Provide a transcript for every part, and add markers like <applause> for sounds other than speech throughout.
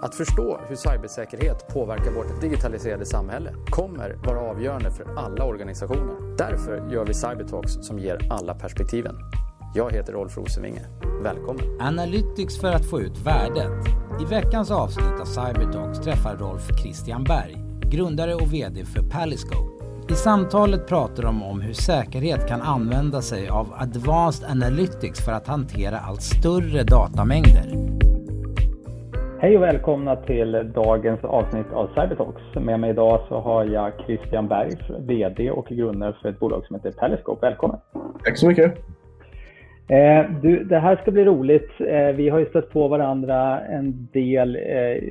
Att förstå hur cybersäkerhet påverkar vårt digitaliserade samhälle kommer vara avgörande för alla organisationer. Därför gör vi Cybertalks som ger alla perspektiven. Jag heter Rolf Rosenvinge. Välkommen! Analytics för att få ut värdet. I veckans avsnitt av Cybertalks träffar Rolf Christian Berg, grundare och VD för Paliscope. I samtalet pratar de om hur säkerhet kan använda sig av Advanced Analytics för att hantera allt större datamängder. Hej och välkomna till dagens avsnitt av Cybertalks. Med mig idag så har jag Christian Berg, VD och grundare för ett bolag som heter Periscope. Välkommen! Tack så mycket! Eh, du, det här ska bli roligt. Eh, vi har ju stött på varandra en del eh,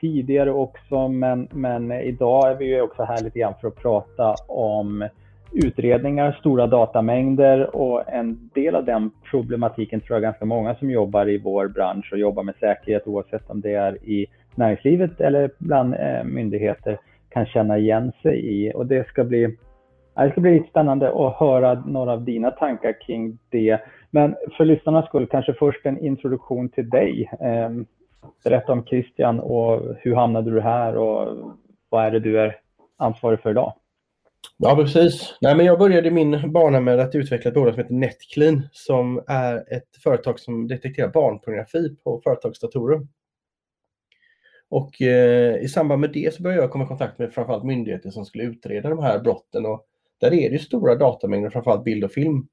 tidigare också, men, men idag är vi ju också här lite grann för att prata om utredningar, stora datamängder och en del av den problematiken tror jag ganska många som jobbar i vår bransch och jobbar med säkerhet oavsett om det är i näringslivet eller bland eh, myndigheter kan känna igen sig i. Och det ska bli, det ska bli spännande att höra några av dina tankar kring det. Men för lyssnarnas skull kanske först en introduktion till dig. Ehm, berätta om Christian och hur hamnade du här och vad är det du är ansvarig för idag? Ja, precis. Nej, men jag började min bana med att utveckla ett bolag som heter Netclean som är ett företag som detekterar barnpornografi på företagsdatorer. Och eh, i samband med det så började jag komma i kontakt med framförallt myndigheter som skulle utreda de här brotten. Och där är det stora datamängder, framförallt bild och film.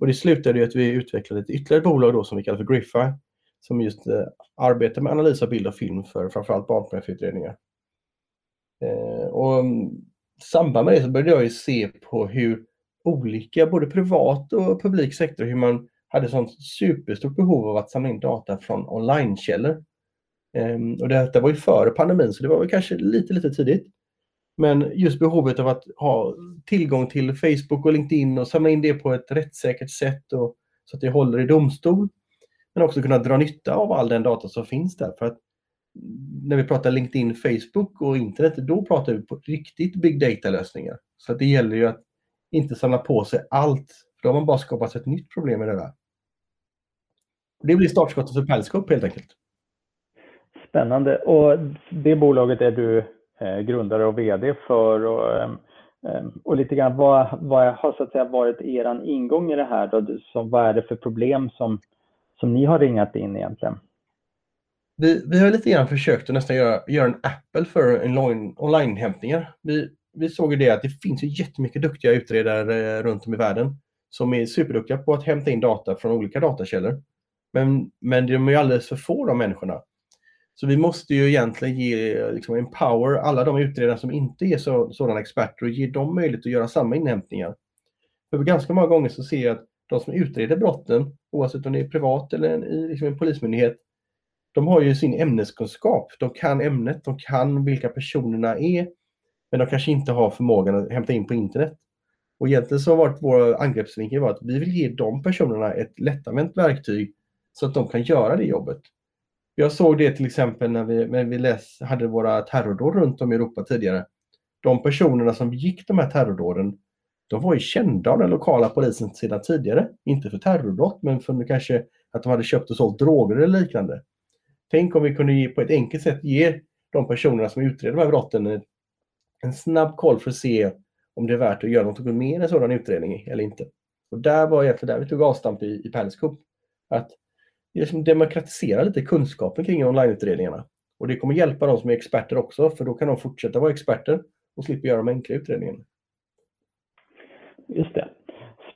Och det slutade ju att vi utvecklade ett ytterligare bolag då som vi kallar för Griffa som just eh, arbetar med analys av bild och film för framförallt barnpornografiutredningar. Eh, och mm, i samband med det så började jag ju se på hur olika, både privat och publik sektor, hur man hade sånt superstort behov av att samla in data från onlinekällor. Um, och detta var ju före pandemin, så det var väl kanske lite, lite tidigt. Men just behovet av att ha tillgång till Facebook och LinkedIn och samla in det på ett rättssäkert sätt och så att det håller i domstol. Men också kunna dra nytta av all den data som finns där. För att när vi pratar LinkedIn, Facebook och internet, då pratar vi på riktigt big data-lösningar. Så det gäller ju att inte samla på sig allt, för då har man bara skapat ett nytt problem med det där. Det blir startskottet för Periscope helt enkelt. Spännande. Och det bolaget är du eh, grundare och VD för. Och, eh, och lite grann, vad, vad har så att säga varit er ingång i det här? Då? Så vad är det för problem som, som ni har ringat in egentligen? Vi, vi har lite grann försökt att nästan göra, göra en Apple för online-hämtningar. Vi, vi såg ju det att det finns ju jättemycket duktiga utredare eh, runt om i världen som är superduktiga på att hämta in data från olika datakällor. Men, men de är ju alldeles för få de människorna. Så vi måste ju egentligen ge liksom, empower alla de utredare som inte är så, sådana experter och ge dem möjlighet att göra samma inhämtningar. För ganska många gånger så ser jag att de som utreder brotten, oavsett om det är privat eller en, i liksom en polismyndighet, de har ju sin ämneskunskap. De kan ämnet, de kan vilka personerna är, men de kanske inte har förmågan att hämta in på internet. Och egentligen så har varit vår angreppsvinkel var att vi vill ge de personerna ett lättanvänt verktyg så att de kan göra det jobbet. Jag såg det till exempel när vi, när vi läs, hade våra terrordåd runt om i Europa tidigare. De personerna som gick de här terrordåden, de var ju kända av den lokala polisen sedan tidigare. Inte för terrorbrott, men för kanske att de hade köpt och sålt droger eller liknande. Tänk om vi kunde ge, på ett enkelt sätt ge de personerna som utreder de här brotten en, en snabb koll för att se om det är värt att göra något mer en sådan utredning eller inte. Och där var egentligen där vi tog avstamp i, i Periscope. Att liksom demokratisera lite kunskapen kring onlineutredningarna. Och det kommer hjälpa de som är experter också, för då kan de fortsätta vara experter och slippa göra de enkla utredningarna. Just det.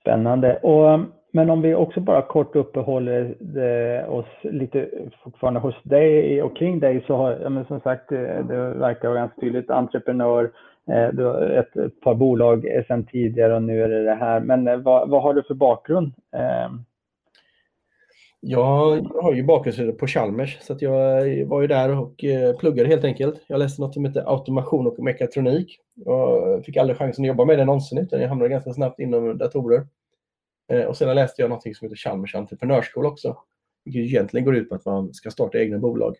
Spännande. Och men om vi också bara kort uppehåller eh, oss lite fortfarande hos dig och kring dig så har, ja, men som sagt, eh, det verkar vara ganska tydligt entreprenör, eh, du har ett, ett par bolag sedan tidigare och nu är det det här. Men vad, vad har du för bakgrund? Jag har ju bakgrund på Chalmers så att jag var ju där och pluggade helt enkelt. Jag läste något som heter automation och mekatronik. Jag fick aldrig chansen att jobba med det någonsin utan jag hamnade ganska snabbt inom datorer. Eh, och sedan läste jag något som heter Chalmers entreprenörsskola också. Vilket egentligen går ut på att man ska starta egna bolag.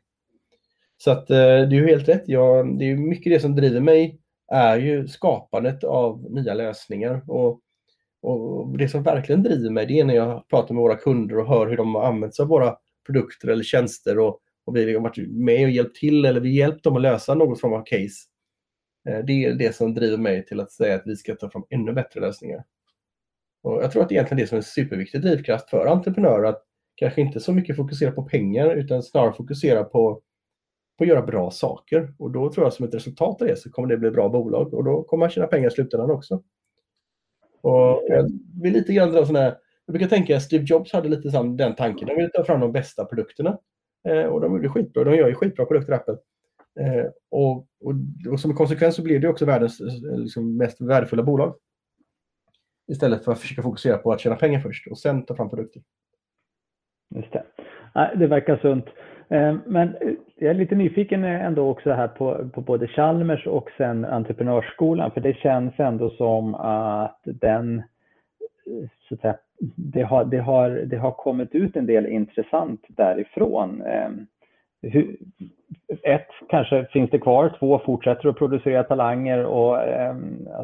Så att eh, det är ju helt rätt. Jag, det är mycket det som driver mig är ju skapandet av nya lösningar. Och, och Det som verkligen driver mig det är när jag pratar med våra kunder och hör hur de har använt sig av våra produkter eller tjänster och och vi har varit med och hjälpt till eller vi hjälpt dem att lösa något form av case. Eh, det är det som driver mig till att säga att vi ska ta fram ännu bättre lösningar. Och jag tror att det är egentligen det som är en superviktig drivkraft för entreprenörer, att kanske inte så mycket fokusera på pengar utan snarare fokusera på, på att göra bra saker. Och då tror jag som ett resultat av det så kommer det bli bra bolag och då kommer man tjäna pengar i slutändan också. Och jag vill lite grann dra sådana här, jag brukar tänka att Steve Jobs hade lite sån, den tanken. De ville ta fram de bästa produkterna. Eh, och de gjorde skitbra. De gör ju skitbra produkter, Apple. Eh, och, och, och, som konsekvens så blev det också världens eh, liksom, mest värdefulla bolag. Istället för att försöka fokusera på att tjäna pengar först och sen ta fram produkter. Just det. Det verkar sunt. Eh, men eh, jag är lite nyfiken eh, ändå också här på, på både Chalmers och sen Entreprenörsskolan, för det känns ändå som att den, så att säga, det, har, det, har, det har kommit ut en del intressant därifrån. Hur, ett, kanske finns det kvar, två, fortsätter att producera talanger och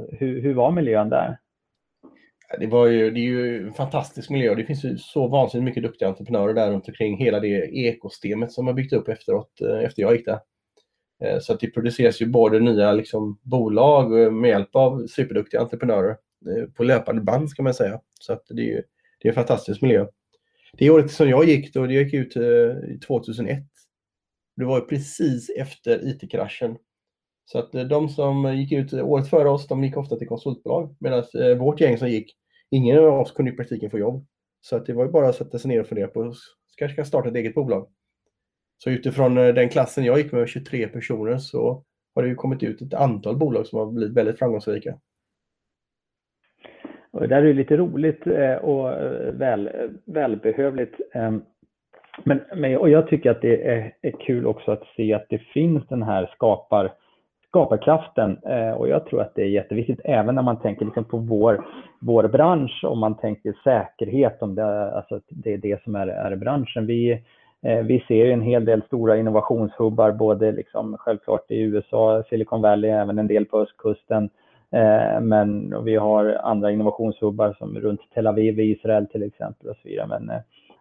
hur, hur var miljön där? Det, var ju, det är ju en fantastisk miljö. Det finns ju så vansinnigt mycket duktiga entreprenörer där runt omkring hela det ekosystemet som har byggt upp efteråt, eh, efter jag gick där. Eh, så att det produceras ju både nya liksom, bolag eh, med hjälp av superduktiga entreprenörer på löpande band ska man säga. Så att det, är, det är en fantastisk miljö. Det året som jag gick, då, det gick ut 2001. Det var precis efter IT-kraschen. Så att de som gick ut året före oss, de gick ofta till konsultbolag. Medan vårt gäng som gick, Ingen av oss kunde i praktiken få jobb. Så att det var ju bara att sätta sig ner och fundera på att kanske kan starta ett eget bolag. Så utifrån eh, den klassen jag gick med, 23 personer, så har det ju kommit ut ett antal bolag som har blivit väldigt framgångsrika. Och det där är lite roligt eh, och eh, väl, välbehövligt. Ehm, men, och jag tycker att det är, är kul också att se att det finns den här skapar skaparkraften. Eh, och jag tror att det är jätteviktigt även när man tänker liksom på vår, vår bransch, om man tänker säkerhet, om det, alltså det är det som är, är branschen. Vi, eh, vi ser en hel del stora innovationshubbar, både liksom självklart i USA, Silicon Valley, även en del på östkusten. Eh, men vi har andra innovationshubbar som runt Tel Aviv i Israel till exempel och så vidare. Men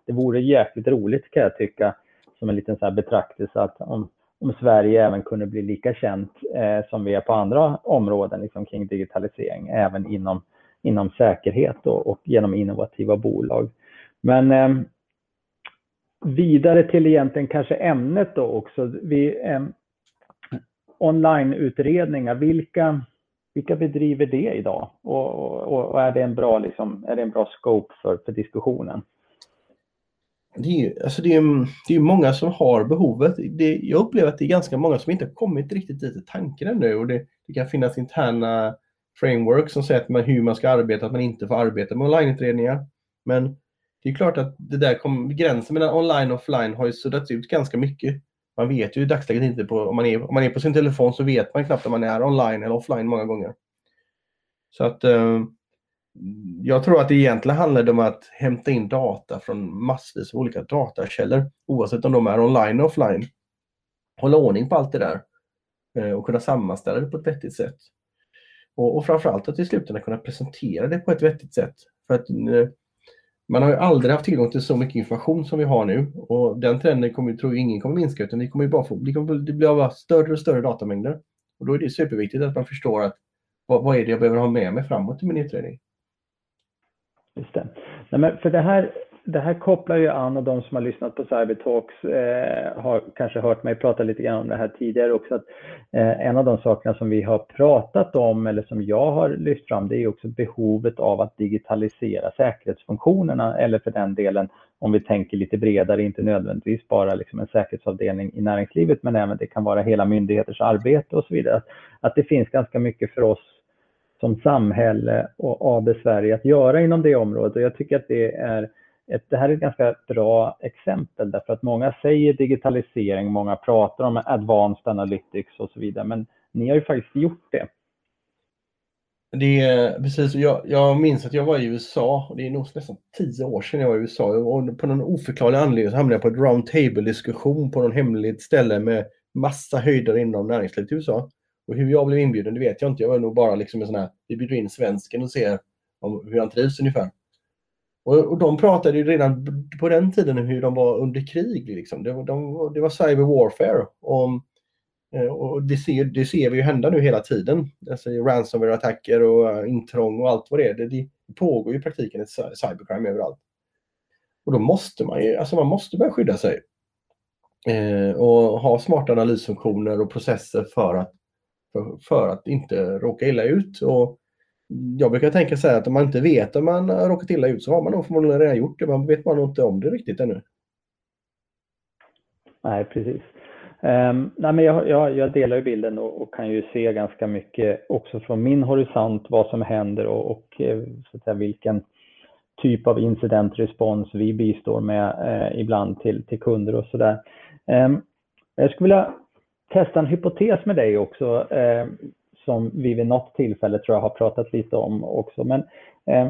det vore jäkligt roligt kan jag tycka, som en liten så här betraktelse att om, om Sverige även kunde bli lika känt eh, som vi är på andra områden liksom kring digitalisering, även inom, inom säkerhet och, och genom innovativa bolag. Men eh, vidare till egentligen kanske ämnet då också. Vi, eh, Onlineutredningar, vilka, vilka bedriver det idag? Och, och, och, är, det en bra, liksom, är det en bra scope för, för diskussionen? Det är, alltså det, är, det är många som har behovet. Det, jag upplever att det är ganska många som inte har kommit riktigt dit i tanken ännu. Och det, det kan finnas interna frameworks som säger att man, hur man ska arbeta, att man inte får arbeta med onlineutredningar. Men det är klart att det där kom, gränsen mellan online och offline har ju suddats ut ganska mycket. Man vet ju i dagsläget inte, på, om, man är, om man är på sin telefon så vet man knappt om man är online eller offline många gånger. Så att eh, jag tror att det egentligen handlar om att hämta in data från massvis av olika datakällor, oavsett om de är online eller offline. Hålla ordning på allt det där eh, och kunna sammanställa det på ett vettigt sätt. Och, och framförallt att i slutändan kunna presentera det på ett vettigt sätt. För att eh, man har ju aldrig haft tillgång till så mycket information som vi har nu och den trenden kommer, tror jag ingen kommer minska utan vi kommer bara få, det kommer det blir bara större och större datamängder. Och då är det superviktigt att man förstår att vad, vad är det jag behöver ha med mig framåt i min utredning. Just det. Nej, men för det här, det här kopplar ju an och de som har lyssnat på Cybertalks eh, har kanske hört mig prata lite grann om det här tidigare också. Att, eh, en av de sakerna som vi har pratat om eller som jag har lyft fram det är också behovet av att digitalisera säkerhetsfunktionerna eller för den delen om vi tänker lite bredare, inte nödvändigtvis bara liksom en säkerhetsavdelning i näringslivet men även det kan vara hela myndigheters arbete och så vidare. Att, att det finns ganska mycket för oss som samhälle och AB Sverige att göra inom det området. Och jag tycker att det är ett, det här är ett ganska bra exempel därför att många säger digitalisering, många pratar om advanced analytics och så vidare, men ni har ju faktiskt gjort det. Det är precis, jag, jag minns att jag var i USA, och det är nog nästan tio år sedan jag var i USA, och på någon oförklarlig anledning så hamnade jag på ett roundtable diskussion på någon hemligt ställe med massa höjder inom näringslivet i USA. Och hur jag blev inbjuden, det vet jag inte. Jag var nog bara liksom en sån här, vi bjuder in svensken och ser om, hur han trivs ungefär. Och, och de pratade ju redan på den tiden om hur de var under krig. Liksom. Det, var, de, det var cyber warfare. Och, eh, och det, ser, det ser vi ju hända nu hela tiden. Alltså ransomware-attacker och eh, intrång och allt vad det är. Det, det pågår ju i praktiken ett cybercrime överallt. Och då måste man ju, alltså man måste börja skydda sig. Eh, och ha smarta analysfunktioner och processer för att, för, för, att inte råka illa ut. Och jag brukar tänka så här att om man inte vet om man har råkat illa ut så har man nog förmodligen redan gjort det. Man vet bara inte om det riktigt ännu. Nej, precis. Um, nej, men jag, jag, jag, delar ju bilden och, och, kan ju se ganska mycket också från min horisont vad som händer och, och eh, så att säga, vilken typ av incidentrespons vi bistår med eh, ibland till, till kunder och sådär. Um, jag skulle vilja testa en hypotes med dig också eh, som vi vid något tillfälle tror jag har pratat lite om också. Men eh,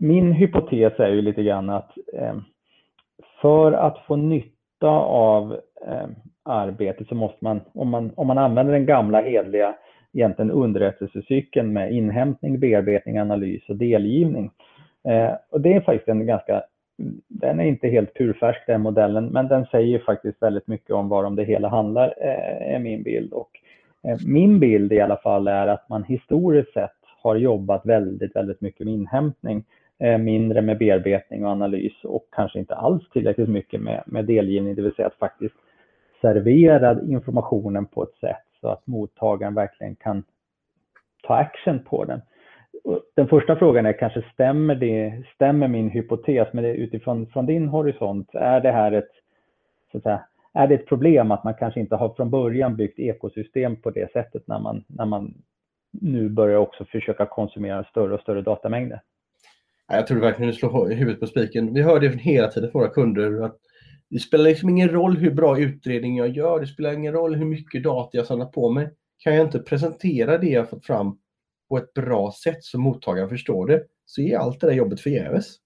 min hypotes är ju lite grann att eh, för att få nytta av eh, arbetet så måste man om, man, om man använder den gamla hedliga egentligen underrättelsecykeln med inhämtning, bearbetning, analys och delgivning. Eh, och det är faktiskt en ganska, den är inte helt purfärsk den modellen, men den säger faktiskt väldigt mycket om vad det hela handlar, eh, är min bild. Och Eh, min bild i alla fall är att man historiskt sett har jobbat väldigt, väldigt mycket med inhämtning, eh, mindre med bearbetning och analys och kanske inte alls tillräckligt mycket med, med delgivning, det vill säga att faktiskt servera informationen på ett sätt så att mottagaren verkligen kan ta action på den. Den första frågan är kanske stämmer, det, stämmer min hypotes, men utifrån från din horisont, är det här ett så att säga, är det ett problem att man kanske inte har från början byggt ekosystem på det sättet när man, när man nu börjar också försöka konsumera större och större datamängder? Jag tror verkligen du slår huvudet på spiken. Vi hör det hela tiden från våra kunder att det spelar liksom ingen roll hur bra utredning jag gör. Det spelar ingen roll hur mycket data jag samlar på mig. Kan jag inte presentera det jag fått fram på ett bra sätt så mottagaren förstår det, så är allt det där jobbet förgäves.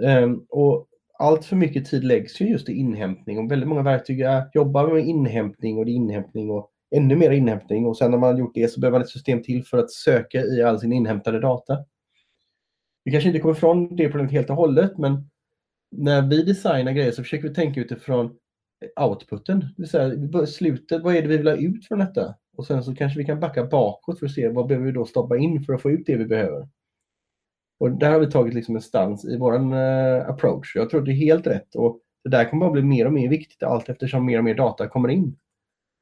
Um, och allt för mycket tid läggs ju just i inhämtning och väldigt många verktyg jobbar med inhämtning och det är inhämtning och ännu mer inhämtning och sen när man gjort det så behöver man ett system till för att söka i all sin inhämtade data. Vi kanske inte kommer ifrån det problemet helt och hållet men när vi designar grejer så försöker vi tänka utifrån outputen, det vill säga slutet, vad är det vi vill ha ut från detta? Och sen så kanske vi kan backa bakåt för att se vad behöver vi då stoppa in för att få ut det vi behöver. Och där har vi tagit liksom en stans i vår uh, eh, approach. Jag tror det är helt rätt och det där kommer bara bli mer och mer viktigt allt eftersom mer och mer data kommer in.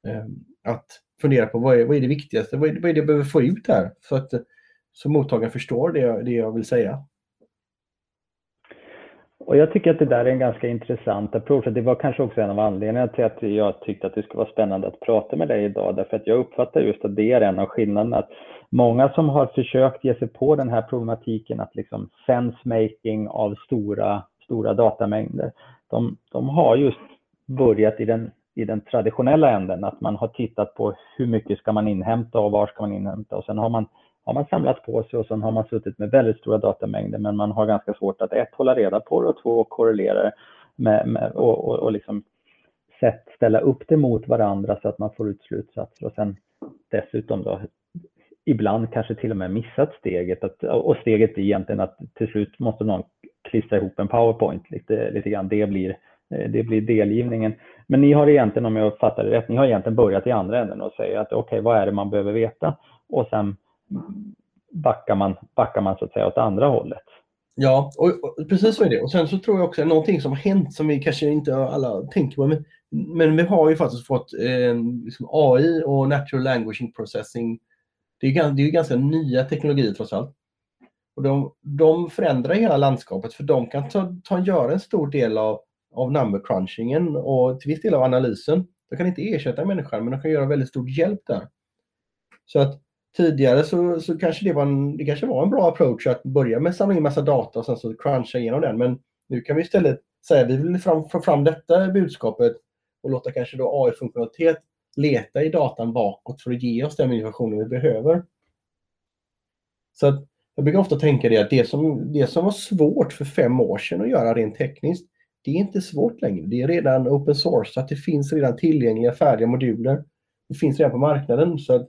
Uh, att fundera på vad är, vad är det viktigaste, vad är, vad är det jag behöver få ut här så att eh, så mottagaren förstår det jag, det jag vill säga. Och jag tycker att det där är en ganska intressant approach. Det var kanske också en av anledningarna till att jag tyckte att det skulle vara spännande att prata med dig idag. Därför att jag uppfattar just att det är en av skillnaderna. Att många som har försökt ge sig på den här problematiken att liksom sensemaking av stora, stora datamängder, de, de har just börjat i den, i den traditionella änden, att man har tittat på hur mycket ska man inhämta och var ska man inhämta och sen har man har man samlat på sig och sen har man suttit med väldigt stora datamängder men man har ganska svårt att ett, hålla reda på det och två, korrelera med, med, och, och, och liksom sätt, ställa upp det mot varandra så att man får ut slutsatser och sen dessutom då ibland kanske till och med missat steget att, och steget är egentligen att till slut måste någon klistra ihop en powerpoint lite, lite grann. Det blir, det blir delgivningen. Men ni har egentligen, om jag fattar det rätt, ni har egentligen börjat i andra änden och säger att okej, okay, vad är det man behöver veta? Och sen backar man, backar man så att säga åt andra hållet. Ja, och, och, precis så är det. Och sen så tror jag också att någonting som har hänt som vi kanske inte alla tänker på. Men, men vi har ju faktiskt fått eh, liksom AI och Natural Language Processing. Det är, det är ganska nya teknologier trots allt. Och de, de förändrar hela landskapet för de kan ta, ta, göra en stor del av, av number crunchingen och till viss del av analysen. De kan inte ersätta människan men de kan göra väldigt stor hjälp där. Så att tidigare så, så kanske det var, en, det kanske var en bra approach att börja med att samla in massa data och sen så cruncha igenom den. Men nu kan vi istället säga att vi vill fram, få fram detta budskapet och låta kanske då AI-funktionalitet leta i datan bakåt för att ge oss den informationen vi behöver. Så att jag brukar ofta tänka det att det som, det som var svårt för fem år sedan att göra rent tekniskt, det är inte svårt längre. Det är redan open source, så att det finns redan tillgängliga färdiga moduler. Det finns redan på marknaden. så att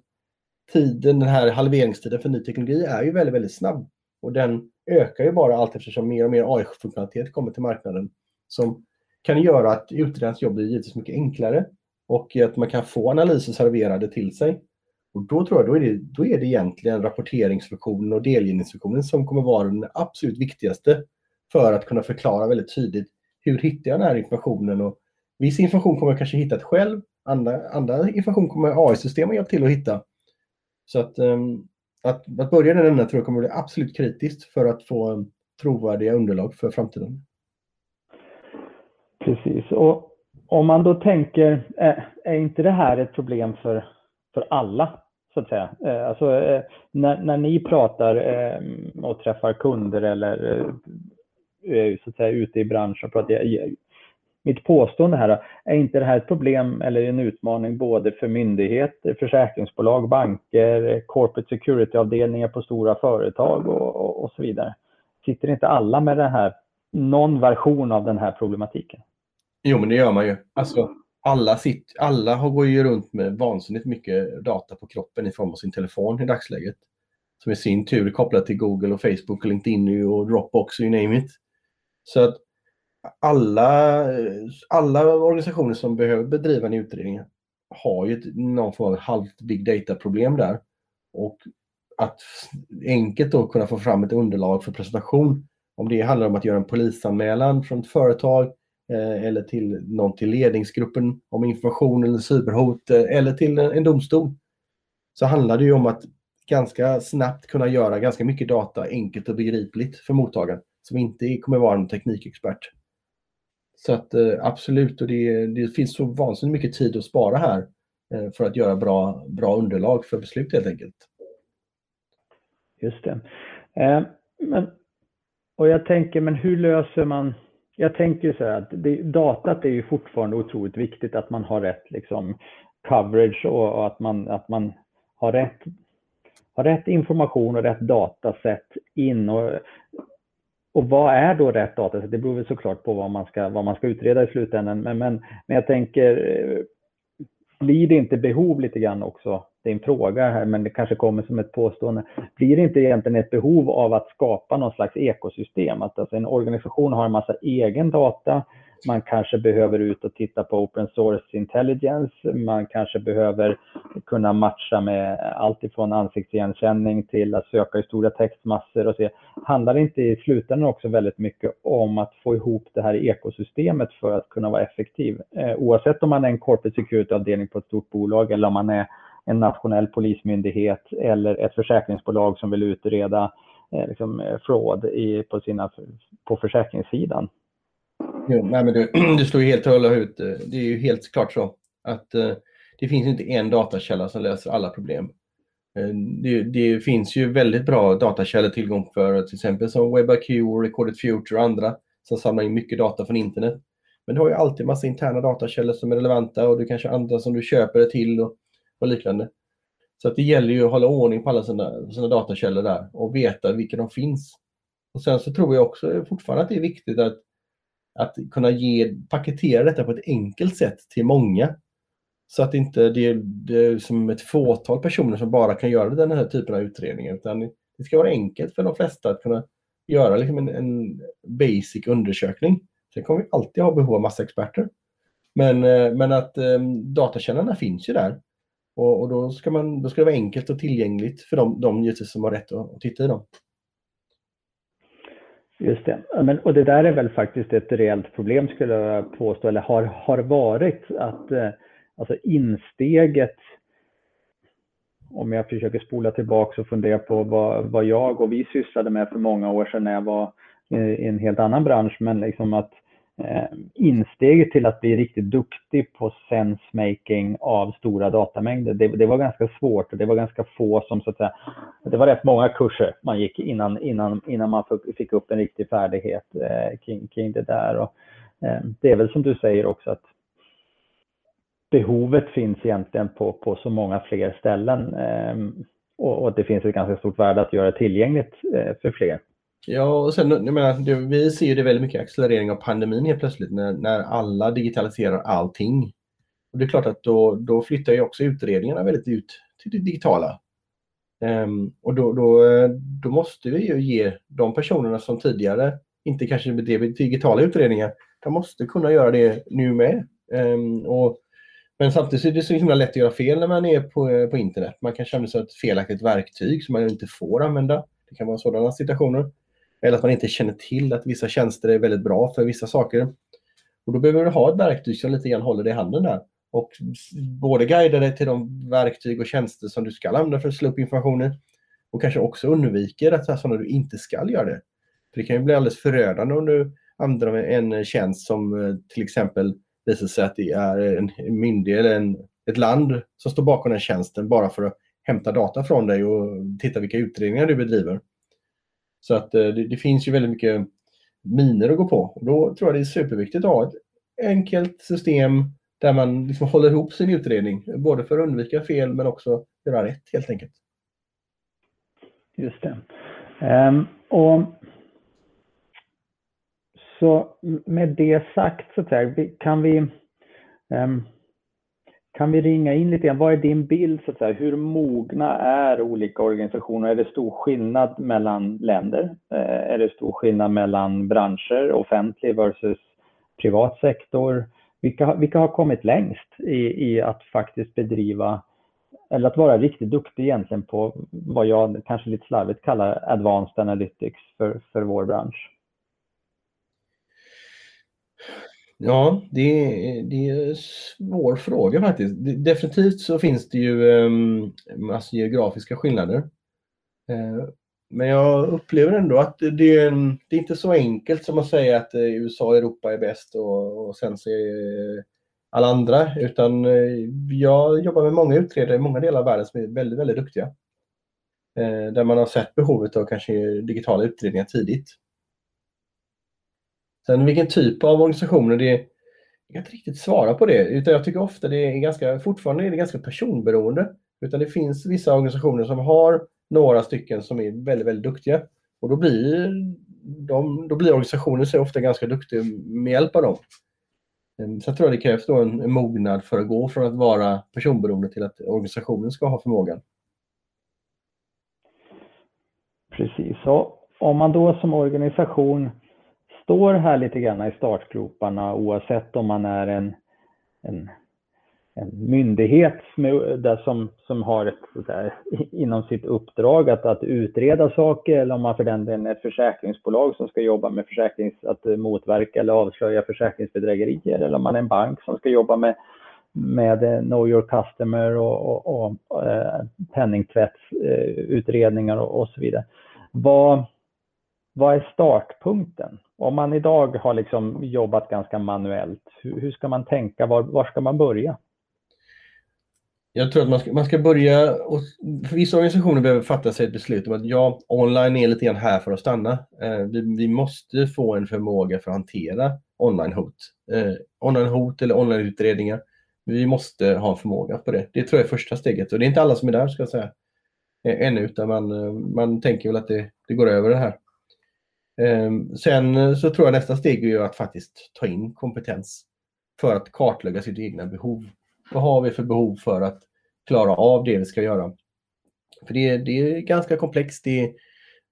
tiden, den här halveringstiden för ny teknologi är ju väldigt, väldigt snabb. Och den ökar ju bara allt eftersom mer och mer AI-funktionalitet kommer till marknaden som kan göra att utredarens jobb blir givetvis mycket enklare och att man kan få analyser serverade till sig. Och då tror jag då är det, då är det egentligen rapporteringsfunktionen och delgivningsfunktionen som kommer vara den absolut viktigaste för att kunna förklara väldigt tydligt hur hittar jag den här informationen och viss information kommer jag kanske hitta själv, andra, andra information kommer AI-system att hjälpa till att hitta. Så att, ehm, att, att börja den änden tror jag kommer bli absolut kritiskt för att få trovärdiga underlag för framtiden. Precis, och om man då tänker, eh, är inte det här ett problem för, för alla? Så att säga. Eh, alltså, eh, när, när ni pratar ehm, och träffar kunder eller så att säga, ute i branschen, pratar, mitt påstående här, är inte det här ett problem eller en utmaning både för myndigheter, försäkringsbolag, banker, corporate security-avdelningar på stora företag och, och, och, så vidare? Sitter inte alla med det här, någon version av den här problematiken? Jo, men det gör man ju. Alltså, alla, sitt, alla går ju runt med vansinnigt mycket data på kroppen i form av sin telefon i dagsläget. Som i sin tur är kopplat till Google och Facebook och LinkedIn och Dropbox och you name it. Så att alla, alla organisationer som behöver bedriva en utredning har ju någon form av halvt big data-problem där. Och att enkelt då kunna få fram ett underlag för presentation, om det handlar om att göra en polisanmälan från ett företag eh, eller till någon till ledningsgruppen om information eller cyberhot eh, eller till en domstol. Så handlar det ju om att ganska snabbt kunna göra ganska mycket data enkelt och begripligt för mottagaren som inte kommer vara en teknikexpert. Så att eh, absolut, och det, det finns så vansinnigt mycket tid att spara här eh, för att göra bra, bra underlag för beslut helt enkelt. Just det. Eh, men, och jag tänker, men hur löser man jag tänker så här att det, datat är ju fortfarande otroligt viktigt att man har rätt liksom, coverage och, och att, man, att man har rätt, har rätt information och rätt datasätt in. Och och vad är då rätt datasätt? Det beror väl såklart på vad man ska, vad man ska utreda i slutändan. Men, men, men jag tänker, eh, blir det inte behov lite grann också? Det är en fråga här, men det kanske kommer som ett påstående. Blir det inte egentligen ett behov av att skapa någon slags ekosystem? Att alltså en organisation har en massa egen data man kanske behöver ut och titta på open source intelligence. Man kanske behöver kunna matcha med allt ifrån ansiktsigenkänning till att söka i stora textmassor och se. Handlar det inte i slutändan också väldigt mycket om att få ihop det här ekosystemet för att kunna vara effektiv? Eh, oavsett om man är en corporate security-avdelning på ett stort bolag eller om man är en nationell polismyndighet eller ett försäkringsbolag som vill utreda eh, liksom, eh, fraud i, på, sina, på försäkringssidan. Jo, nej, men du, <clears throat> du slår ju helt och hållet ut. Eh, det är ju helt klart så att eh, det finns inte en datakälla som löser alla problem. Eh, det, det, finns ju väldigt bra datakällor tillgång för till exempel som WebIQ, Recorded Future och andra som samlar in mycket data från internet. Men du har ju alltid massa interna datakällor som är relevanta och du kanske andra som du köper det till och, och liknande. Så att det gäller ju att hålla ordning på alla sina, sina datakällor där och veta vilka de finns. Och Sen så tror jag också fortfarande att det är viktigt att att kunna ge, paketera detta på ett enkelt sätt till många. Så att inte det, det är som ett fåtal personer som bara kan göra den här typen av utredningar. Utan det ska vara enkelt för de flesta att kunna göra liksom en, en basic undersökning. Sen kommer vi alltid ha behov av massa experter. Men, eh, men att um, datakällorna finns ju där. Och, och, då, ska man, då ska det vara enkelt och tillgängligt för de, de som har rätt att, att titta i dem. Just det. Men, och det där är väl faktiskt ett reellt problem skulle jag påstå, eller har, har varit att eh, alltså insteget, om jag försöker spola tillbaka och fundera på vad, vad jag och vi sysslade med för många år sedan när jag var eh, i en helt annan bransch, men liksom att eh, Eh, insteget till att bli riktigt duktig på sensemaking av stora datamängder, det, det, var ganska svårt och det var ganska få som så att säga, det var rätt många kurser man gick innan, innan, innan man fick upp en riktig färdighet eh, kring, kring det där. Och, eh, det är väl som du säger också att behovet finns egentligen på, på så många fler ställen eh, och, och det finns ett ganska stort värde att göra tillgängligt eh, för fler. Ja, och sen, jag menar, det, vi ser ju det väldigt mycket accelerering av pandemin helt plötsligt när, när alla digitaliserar allting. Och det är klart att då, då flyttar ju också utredningarna väldigt ut till det digitala. Um, och då, då, då måste vi ju ge de personerna som tidigare inte kanske bedrev digitala utredningar, de måste kunna göra det nu med. Um, och, men samtidigt är det så himla lätt att göra fel när man är på, på internet. Man kan känna sig ett felaktigt verktyg som man inte får använda. Det kan vara sådana situationer. Eller att man inte känner till att vissa tjänster är väldigt bra för vissa saker. Och då behöver du ha ett verktyg som lite grann håller dig i handen där. Och både guida dig till de verktyg och tjänster som du ska använda för att slå upp informationen. Och kanske också undviker att sådana du inte ska göra det. För det kan ju bli alldeles förödande om du använder en tjänst som eh, till exempel visar sig att det är en myndighet eller en, ett land som står bakom den tjänsten bara för att hämta data från dig och titta vilka utredningar du bedriver. Så att eh, det, det finns ju väldigt mycket miner att gå på. Och då tror jag det är superviktigt att ha ett enkelt system där man liksom håller ihop sin utredning, både för att undvika fel men också göra rätt helt enkelt. Just det. Um, och så med det sagt så kan vi um, kan vi ringa in lite grann, vad är din bild så att säga? Hur mogna är olika organisationer? Är det stor skillnad mellan länder? Eh, är det stor skillnad mellan branscher, offentlig versus privat sektor? Vilka, vilka har kommit längst i, i att faktiskt bedriva eller att vara riktigt duktig egentligen på vad jag kanske lite slarvigt kallar advanced analytics för, för vår bransch? Ja, det är, det är en svår fråga faktiskt. Definitivt så finns det ju massa geografiska skillnader. Uh, men jag upplever ändå att det, är, det är inte så enkelt som att säga att uh, USA och Europa är bäst och, och sen så är alla andra. Utan jag jobbar med många utredare i många delar av världen som är väldigt, väldigt duktiga. Där man har sett behovet av kanske digitala utredningar tidigt. Sen vilken typ av organisationer det är, jag kan inte riktigt svara på det. Utan jag tycker ofta det är ganska, fortfarande är det ganska personberoende. Utan det finns vissa organisationer som har några stycken som är väldigt, väldigt duktiga. Och då blir, de, då blir organisationen sig ofta ganska duktig med hjälp av dem. Ehm, så jag tror att det krävs då en, en mognad för att gå från att vara personberoende till att organisationen ska ha förmågan. Precis, så om man då som organisation står här lite grann i startgroparna oavsett om man är en, en, en myndighet där som, som har ett, där, inom sitt uppdrag att, att utreda saker eller om man för den delen är ett försäkringsbolag som ska jobba med försäkrings, att motverka eller avslöja försäkringsbedrägerier eller om man är en bank som ska jobba med med eh, Know Your Customer och, och, och eh, penningtvättsutredningar eh, och, och så vidare. Vad, vad är startpunkten? Om man idag har liksom jobbat ganska manuellt, hur, hur ska man tänka? Var, var, ska man börja? Jag tror att man ska, man ska börja, och vissa organisationer behöver fatta sig ett beslut om att ja, online är lite grann här för att stanna. Eh, vi, vi, måste få en förmåga för att hantera online-hot. Eh, online-hot eller online-utredningar. Vi måste ha en förmåga på det. Det tror jag är första steget och det är inte alla som är där ska jag säga. Eh, ännu, utan man, eh, man tänker väl att det, det går över det här. Ehm, sen eh, så tror jag nästa steg är att faktiskt ta in kompetens för att kartlägga sitt egna behov. Vad har vi för behov för att klara av det vi ska göra? För det, det är ganska komplext. Det,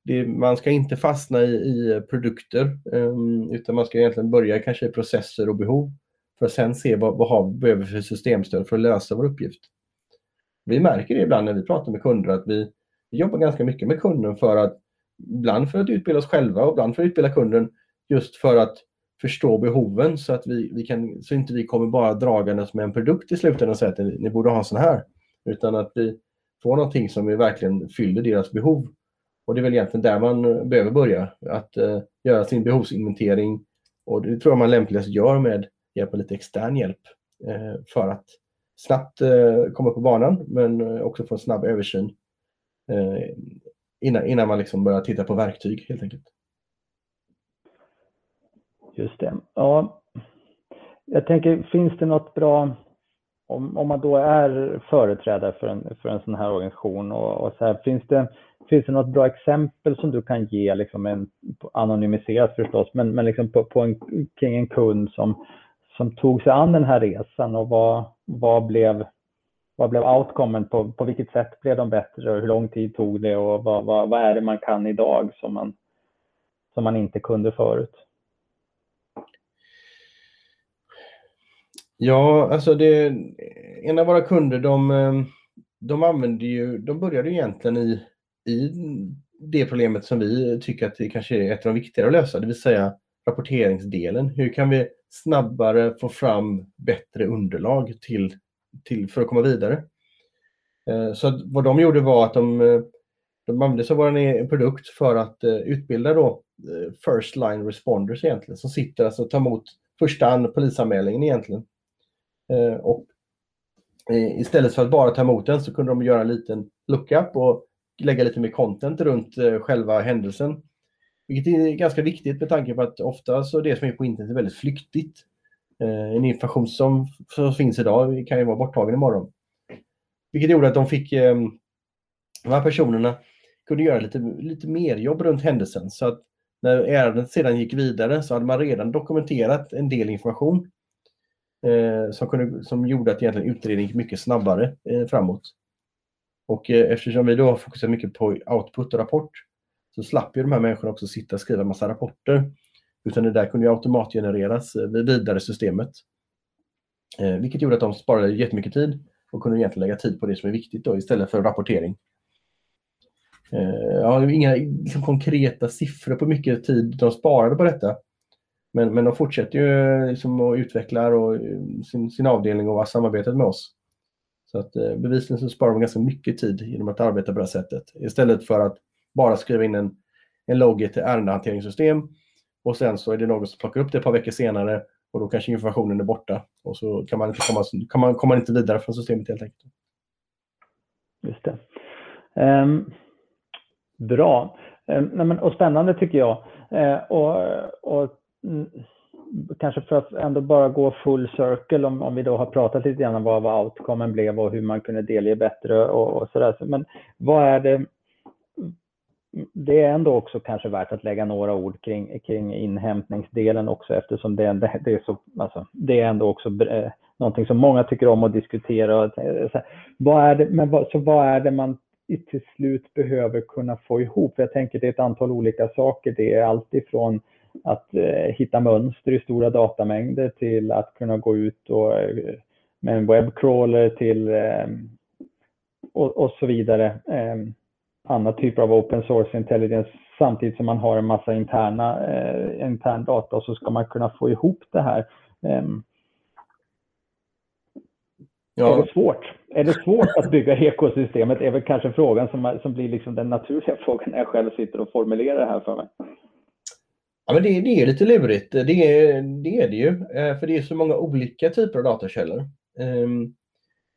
det, man ska inte fastna i, i produkter ehm, utan man ska egentligen börja kanske i processer och behov för att sen se vad, vad har, behöver vi för systemstöd för att lösa vår uppgift. Vi märker det ibland när vi pratar med kunder att vi, vi jobbar ganska mycket med kunden för att ibland för att utbilda oss själva och ibland för att utbilda kunden just för att förstå behoven så att vi, vi kan, så inte vi kommer bara dragandes med en produkt i slutändan och säger att ni borde ha en sån här. Utan att vi får någonting som vi verkligen fyller deras behov. Och det är väl egentligen där man eh, behöver börja, att uh, göra sin behovsinventering. Och det tror jag man lämpligast gör med hjälp av lite extern hjälp uh, för att snabbt uh, komma på banan men också få en snabb översyn innan, innan man liksom börjar titta på verktyg helt enkelt. Just det. Ja, jag tänker, finns det något bra, om, om man då är företrädare för en, för en sån här organisation, och, och så här, finns, det, finns det något bra exempel som du kan ge, liksom en, anonymiserat förstås, men, men liksom på, på en, kring en kund som, som tog sig an den här resan och vad, vad blev vad blev outcomen? På, på vilket sätt blev de bättre hur lång tid tog det och vad, vad, vad är det man kan idag som man, som man inte kunde förut? Ja, alltså det, en av våra kunder de, eh, de använder ju, de började egentligen i, i det problemet som vi tycker att det kanske är ett av de viktigare att lösa, det vill säga rapporteringsdelen. Hur kan vi snabbare få fram bättre underlag till, till, för att komma vidare? Eh, så vad de gjorde var att de, eh, de använde sig av vår eh, produkt för att eh, utbilda då eh, first line responders egentligen, som sitter alltså och tar emot första polisanmälningen egentligen. Och istället för att bara ta emot den så kunde de göra en liten lookup och lägga lite mer content runt själva händelsen. Vilket är ganska viktigt med tanke på att ofta så det som är på internet är väldigt flyktigt. Eh, en information som, som finns idag kan ju vara borttagen imorgon. Vilket gjorde att de fick, ehm, de här personerna kunde göra lite, lite mer jobb runt händelsen. Så att när ärendet sedan gick vidare så hade man redan dokumenterat en del information eh, som, kunde, som gjorde att egentligen utredningen gick mycket snabbare eh, framåt. Och eh, eftersom vi då har fokuserat mycket på output och rapport så slapp ju de här människorna också sitta och skriva massa rapporter. Utan det där kunde ju automatgenereras eh, vidare systemet. Eh, vilket gjorde att de sparade jättemycket tid och kunde egentligen lägga tid på det som är viktigt då, istället för rapportering. Eh, jag har inga liksom, konkreta siffror på mycket tid de sparade på detta. Men, men de fortsätter ju liksom att utveckla och, eh, sin, sin avdelning och samarbetet med oss. Så att eh, bevisligen så sparar de ganska mycket tid genom att arbeta på det här sättet. Istället för att bara skriva in en, en logg i ett ärendehanteringssystem och sen så är det någon som plockar upp det ett par veckor senare och då kanske informationen är borta och så kan man inte komma, kan man, kommer man inte vidare från systemet helt enkelt. Just det. Um, bra. Um, nej men, och spännande tycker jag. Uh, och, och mm, kanske för att ändå bara gå full circle om, om vi då har pratat lite grann om vad, vad outcomen blev och hur man kunde delge bättre och, och sådär. Men vad är det det är ändå också kanske värt att lägga några ord kring, kring inhämtningsdelen också eftersom det, det, det är, så, alltså, det är ändå också eh, någonting som många tycker om att diskutera. Och, så, vad är det, men vad, så vad är det man till slut behöver kunna få ihop? För jag tänker det är ett antal olika saker. Det är alltifrån att eh, hitta mönster i stora datamängder till att kunna gå ut och, eh, med en webbcrawler till eh, och, och, så vidare. Eh, andra typer av open source intelligence samtidigt som man har en massa interna, eh, intern data och så ska man kunna få ihop det här. Eh, ja. Är det svårt? Är det svårt att bygga <laughs> ekosystemet? är väl kanske frågan som, som blir liksom den naturliga <laughs> frågan när jag själv sitter och formulerar det här för mig. Ja, men det, det är lite lurigt. Det är, det är det ju, eh, för det är så många olika typer av datakällor. Um,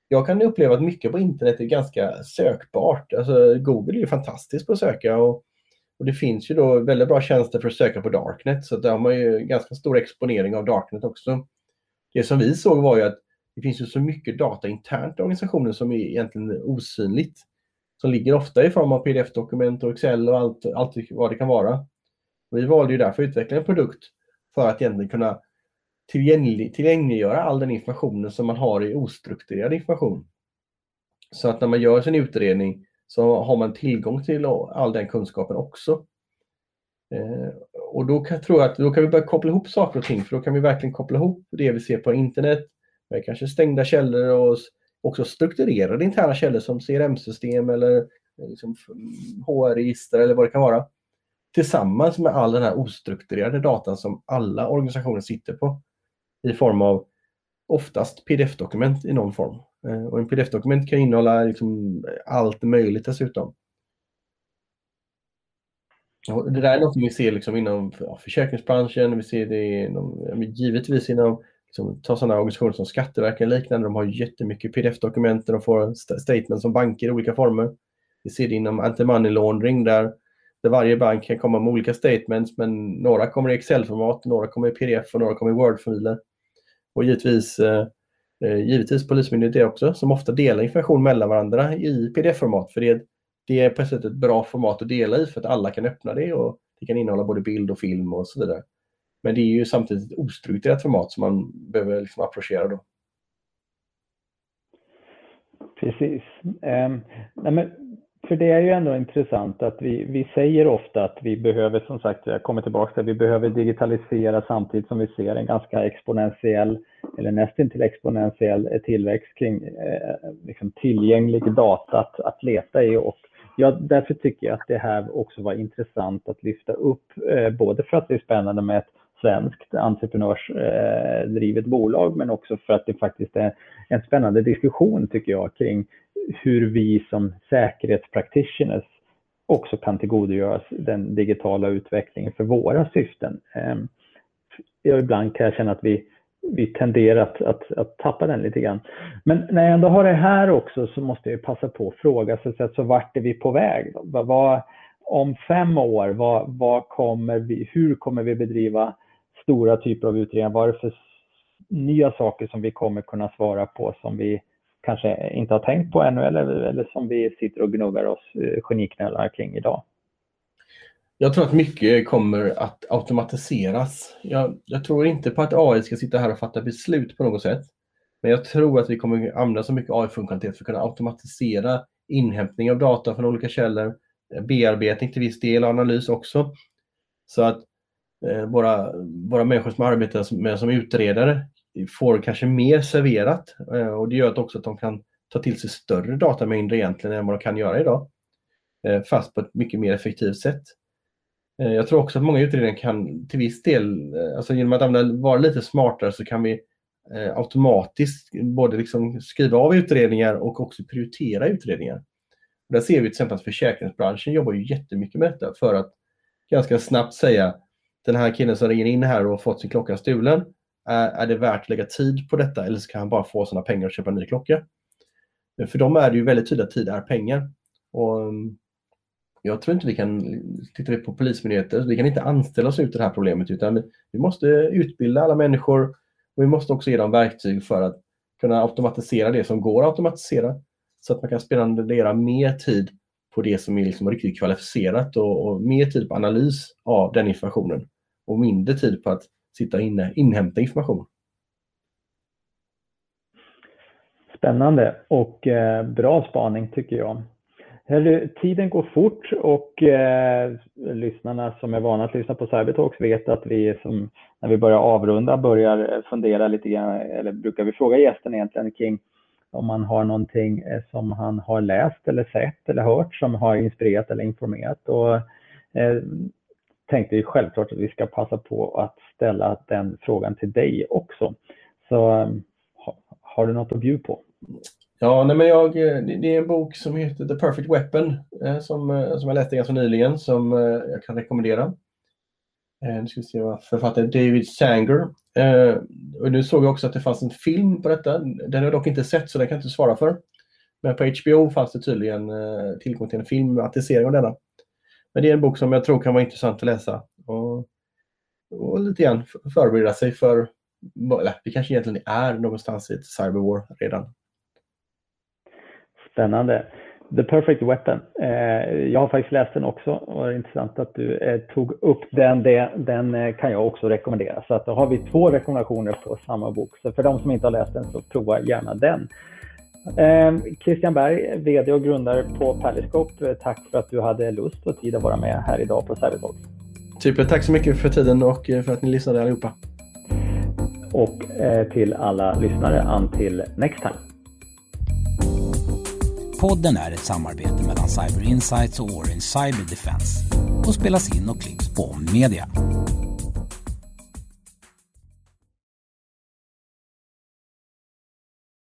jag kan uppleva att mycket på internet är ganska sökbart. Alltså, Google är ju fantastiskt på att söka och, och det finns ju då väldigt bra tjänster för att söka på Darknet så där har man ju ganska stor exponering av Darknet också. Det som vi såg var ju att det finns ju så mycket data internt i organisationen som är egentligen osynligt. Som ligger ofta i form av pdf-dokument och Excel och allt, allt vad det kan vara. Vi valde ju därför att utveckla en produkt för att egentligen kunna tillgänglig, tillgängliggöra all den informationen som man har i ostrukturerad information. Så att när man gör sin utredning så har man tillgång till all den kunskapen också. Eh, och då kan, tror jag att då kan vi börja koppla ihop saker och ting, för då kan vi verkligen koppla ihop det vi ser på internet med kanske stängda källor och också strukturerade interna källor som CRM-system eller eh, liksom HR-register eller vad det kan vara. Tillsammans med all den här ostrukturerade datan som alla organisationer sitter på i form av oftast pdf-dokument i någon form. Eh, och en pdf-dokument kan innehålla liksom allt möjligt dessutom. Och det där är något vi ser liksom inom ja, försäkringsbranschen, vi ser det inom, givetvis inom liksom, ta sådana organisationer som Skatteverket och liknande, de har jättemycket pdf-dokument där de får statements som banker i olika former. Vi ser det inom anti-money laundering där, där varje bank kan komma med olika statements men några kommer i Excel-format, några kommer i pdf och några kommer i Word-filer. Och givetvis, eh, eh givetvis Polismyndigheten också, som ofta delar information mellan varandra i pdf-format. För det, det är på ett sätt ett bra format att dela i för att alla kan öppna det och det kan innehålla både bild och film och så vidare. Men det är ju samtidigt ett ostrukturerat format som man behöver liksom approchera då. Precis. Eh, nej men, för det är ju ändå intressant att vi, vi säger ofta att vi behöver, som sagt, jag kommer tillbaka till vi behöver digitalisera samtidigt som vi ser en ganska exponentiell, eller nästintill exponentiell eh, tillväxt kring eh, liksom tillgänglig data att, att leta i. Och jag, därför tycker jag att det här också var intressant att lyfta upp, eh, både för att det är spännande med ett svenskt entreprenörsdrivet bolag, men också för att det faktiskt är en spännande diskussion tycker jag kring hur vi som säkerhetspractitioners också kan tillgodogöra oss den digitala utvecklingen för våra syften. Ehm, jag ibland kan jag känna att vi, vi tenderar att, att, att, tappa den lite grann. Men när jag ändå har det här också så måste jag passa på att fråga, så, så vart är vi på väg? Vad, vad, om fem år, vad, vad kommer vi, hur kommer vi bedriva stora typer av utredningar? Vad är det för nya saker som vi kommer kunna svara på som vi kanske inte har tänkt på ännu eller, eller som vi sitter och gnuggar oss eh, geniknölar kring idag? Jag tror att mycket kommer att automatiseras. Jag, jag, tror inte på att AI ska sitta här och fatta beslut på något sätt. Men jag tror att vi kommer använda så mycket AI-funktionalitet för att kunna automatisera inhämtning av data från olika källor, bearbetning till viss del, och analys också. Så att Eh, våra, våra människor som arbetar med som utredare får kanske mer serverat eh, och det gör också att de kan ta till sig större datamängder egentligen än vad de kan göra idag. Eh, fast på ett mycket mer effektivt sätt. Jag tror också att många utredningar kan till viss del, alltså genom att använda, vara lite smartare så kan vi automatiskt både liksom skriva av utredningar och också prioritera utredningar. Och där ser vi till exempel att försäkringsbranschen jobbar ju jättemycket med detta för att ganska snabbt säga den här killen som ringer in här och har fått sin klocka stulen, är, är det värt att lägga tid på detta eller ska han bara få sina pengar och köpa en ny klocka? För dem är det ju väldigt tydligt att tid är pengar. Och mm, jag tror inte vi kan, tittar vi på polismyndigheter, vi kan inte anställa oss ut det här problemet utan vi måste utbilda alla människor och vi måste också ge dem verktyg för att kunna automatisera det som går att automatisera så att man kan spendera mer tid på det som är liksom riktigt kvalificerat och, och, mer tid på analys av den informationen och mindre tid på att sitta inne inhämta information. Spännande och eh, bra spaning tycker jag. Hörru, tiden går fort och eh, lyssnarna som är vana att lyssna på Cybertalks vet att vi som, när vi börjar avrunda börjar eh, fundera lite grann, eller brukar vi fråga gästen egentligen kring om man har någonting eh, som han har läst eller sett eller hört som har inspirerat eller informerat. Och, eh, tänkte ju självklart att vi ska passa på att ställa den frågan till dig också. Så eh, har du något att bjuda på? Ja, nej men jag, eh, det är en bok som heter The Perfect Weapon eh, som, som jag läste ganska nyligen som jag kan rekommendera. Nu ska vi se vad författaren David Sanger. Och nu såg jag också att det fanns en film på detta. Den har jag dock inte sett så den kan jag inte svara för. Men på HBO fanns det tydligen tillgång till en filmatisering av denna. Men det är en bok som jag tror kan vara intressant att läsa och, och lite grann förbereda sig för, eller vi kanske egentligen är någonstans i ett cyberwar redan. Spännande. The Perfect Weapon. Eh, jag har faktiskt läst den också och det är intressant att du eh, tog upp den. Det, den eh, kan jag också rekommendera. Så att då har vi två rekommendationer på samma bok. Så för de som inte har läst den så prova gärna den. Eh, Christian Berg, VD och grundare på Periscope. Tack för att du hade lust och tid att vara med här idag på Cybertalks. Super, tack så mycket för tiden och eh, för att ni lyssnade allihopa. Och eh, till alla lyssnare, until next time. Podden är ett samarbete mellan Cyber Insights och Orange Cyber Defense och spelas in och klipps på Media.